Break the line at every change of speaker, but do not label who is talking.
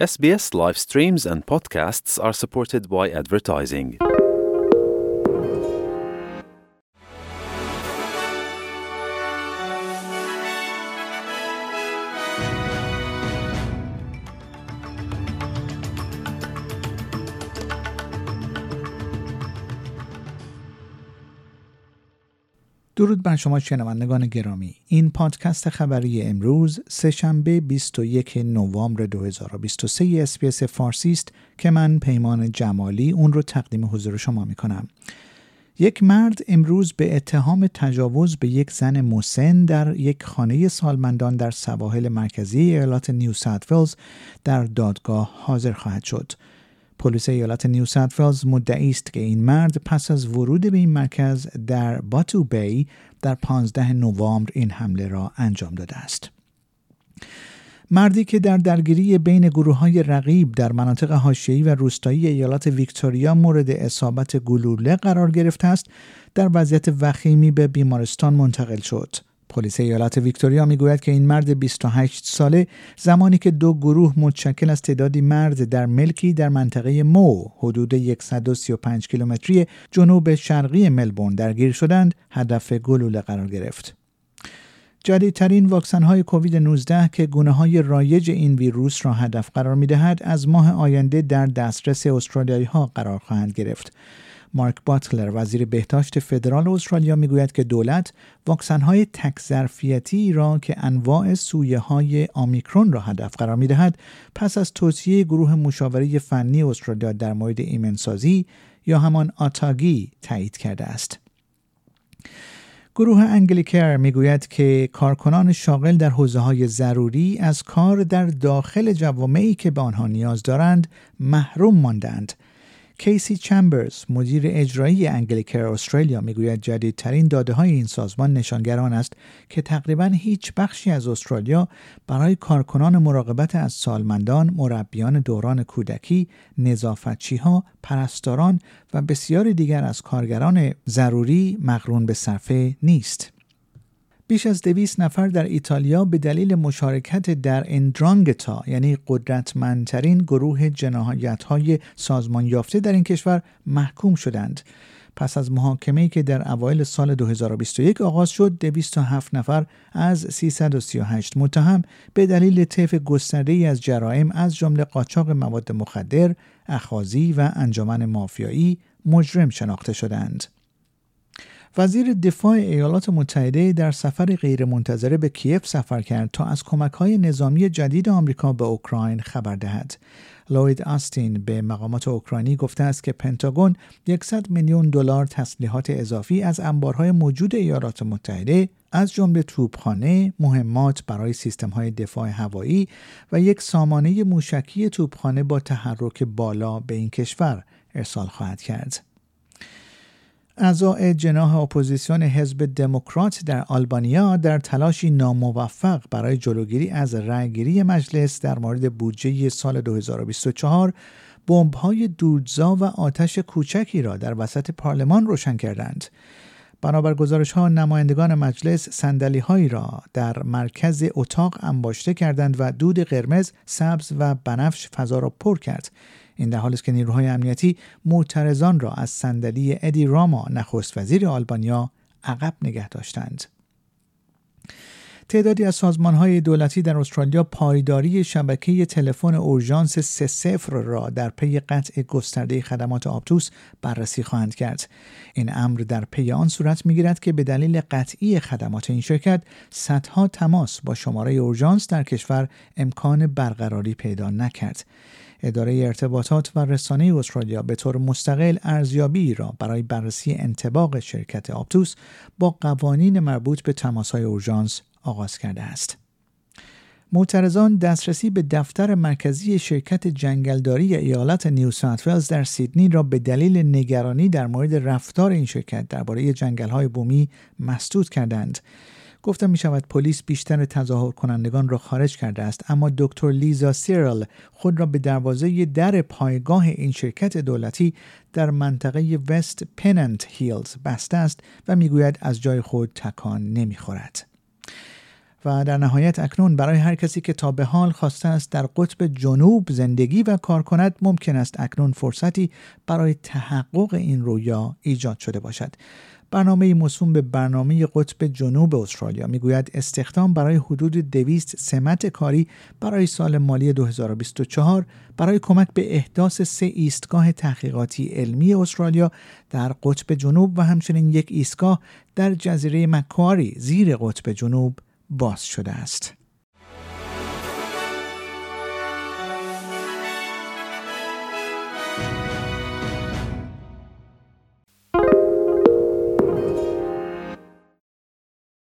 SBS live streams and podcasts are supported by advertising.
درود بر شما شنوندگان گرامی این پادکست خبری امروز سهشنبه 21 نوامبر 2023 اسپیس فارسی است که من پیمان جمالی اون رو تقدیم حضور شما می کنم یک مرد امروز به اتهام تجاوز به یک زن مسن در یک خانه سالمندان در سواحل مرکزی ایالات نیو ساوت در دادگاه حاضر خواهد شد. پلیس ایالت نیو ساوت مدعی است که این مرد پس از ورود به این مرکز در باتو بی در 15 نوامبر این حمله را انجام داده است. مردی که در درگیری بین گروه های رقیب در مناطق حاشیه‌ای و روستایی ایالات ویکتوریا مورد اصابت گلوله قرار گرفته است در وضعیت وخیمی به بیمارستان منتقل شد. پلیس ایالت ویکتوریا می‌گوید که این مرد 28 ساله زمانی که دو گروه متشکل از تعدادی مرد در ملکی در منطقه مو حدود 135 کیلومتری جنوب شرقی ملبورن درگیر شدند هدف گلوله قرار گرفت. جدیدترین واکسن های کووید 19 که گونه های رایج این ویروس را هدف قرار می دهد از ماه آینده در دسترس استرالیایی ها قرار خواهند گرفت. مارک باتلر وزیر بهداشت فدرال استرالیا می‌گوید که دولت واکسن های تک ظرفیتی را که انواع سویه های آمیکرون را هدف قرار می دهد پس از توصیه گروه مشاوره فنی استرالیا در مورد ایمنسازی یا همان آتاگی تایید کرده است. گروه انگلیکر می‌گوید که کارکنان شاغل در حوزه های ضروری از کار در داخل جوامعی که به آنها نیاز دارند محروم ماندند کیسی چمبرز مدیر اجرایی انگلیکر استرالیا می‌گوید جدیدترین داده های این سازمان نشانگران است که تقریبا هیچ بخشی از استرالیا برای کارکنان مراقبت از سالمندان، مربیان دوران کودکی، نظافتچی ها، پرستاران و بسیاری دیگر از کارگران ضروری مقرون به صرفه نیست. بیش از دویست نفر در ایتالیا به دلیل مشارکت در اندرانگتا یعنی قدرتمندترین گروه جنایت های سازمان یافته در این کشور محکوم شدند. پس از محاکمه‌ای که در اوایل سال 2021 آغاز شد 207 نفر از 338 متهم به دلیل طیف گسترده از جرائم از جمله قاچاق مواد مخدر، اخاذی و انجمن مافیایی مجرم شناخته شدند. وزیر دفاع ایالات متحده در سفر غیرمنتظره به کیف سفر کرد تا از کمک های نظامی جدید آمریکا به اوکراین خبر دهد. لوید آستین به مقامات اوکراینی گفته است که پنتاگون 100 میلیون دلار تسلیحات اضافی از انبارهای موجود ایالات متحده از جمله توپخانه، مهمات برای های دفاع هوایی و یک سامانه موشکی توپخانه با تحرک بالا به این کشور ارسال خواهد کرد. اعضای جناح اپوزیسیون حزب دموکرات در آلبانیا در تلاشی ناموفق برای جلوگیری از رأیگیری مجلس در مورد بودجه سال 2024 بمب‌های دودزا و آتش کوچکی را در وسط پارلمان روشن کردند. بنابر گزارش ها نمایندگان مجلس سندلی هایی را در مرکز اتاق انباشته کردند و دود قرمز، سبز و بنفش فضا را پر کرد این در حالی است که نیروهای امنیتی معترضان را از صندلی ادی راما نخست وزیر آلبانیا عقب نگه داشتند. تعدادی از سازمان های دولتی در استرالیا پایداری شبکه تلفن اورژانس 30 را در پی قطع گسترده خدمات آبتوس بررسی خواهند کرد. این امر در پی آن صورت می‌گیرد که به دلیل قطعی خدمات این شرکت صدها تماس با شماره اورژانس در کشور امکان برقراری پیدا نکرد. اداره ارتباطات و رسانه استرالیا به طور مستقل ارزیابی را برای بررسی انطباق شرکت اپتوس با قوانین مربوط به تماسهای اورژانس آغاز کرده است. معترضان دسترسی به دفتر مرکزی شرکت جنگلداری ایالت نیو ساوت در سیدنی را به دلیل نگرانی در مورد رفتار این شرکت درباره جنگل‌های بومی مسدود کردند. گفته می شود پلیس بیشتر تظاهر کنندگان را خارج کرده است اما دکتر لیزا سیرل خود را به دروازه در پایگاه این شرکت دولتی در منطقه وست پننت هیلز بسته است و می‌گوید از جای خود تکان نمی‌خورد. و در نهایت اکنون برای هر کسی که تا به حال خواسته است در قطب جنوب زندگی و کار کند ممکن است اکنون فرصتی برای تحقق این رویا ایجاد شده باشد برنامه موسوم به برنامه قطب جنوب استرالیا می‌گوید استخدام برای حدود دویست سمت کاری برای سال مالی 2024 برای کمک به احداث سه ایستگاه تحقیقاتی علمی استرالیا در قطب جنوب و همچنین یک ایستگاه در جزیره مکواری زیر قطب جنوب باز شده است.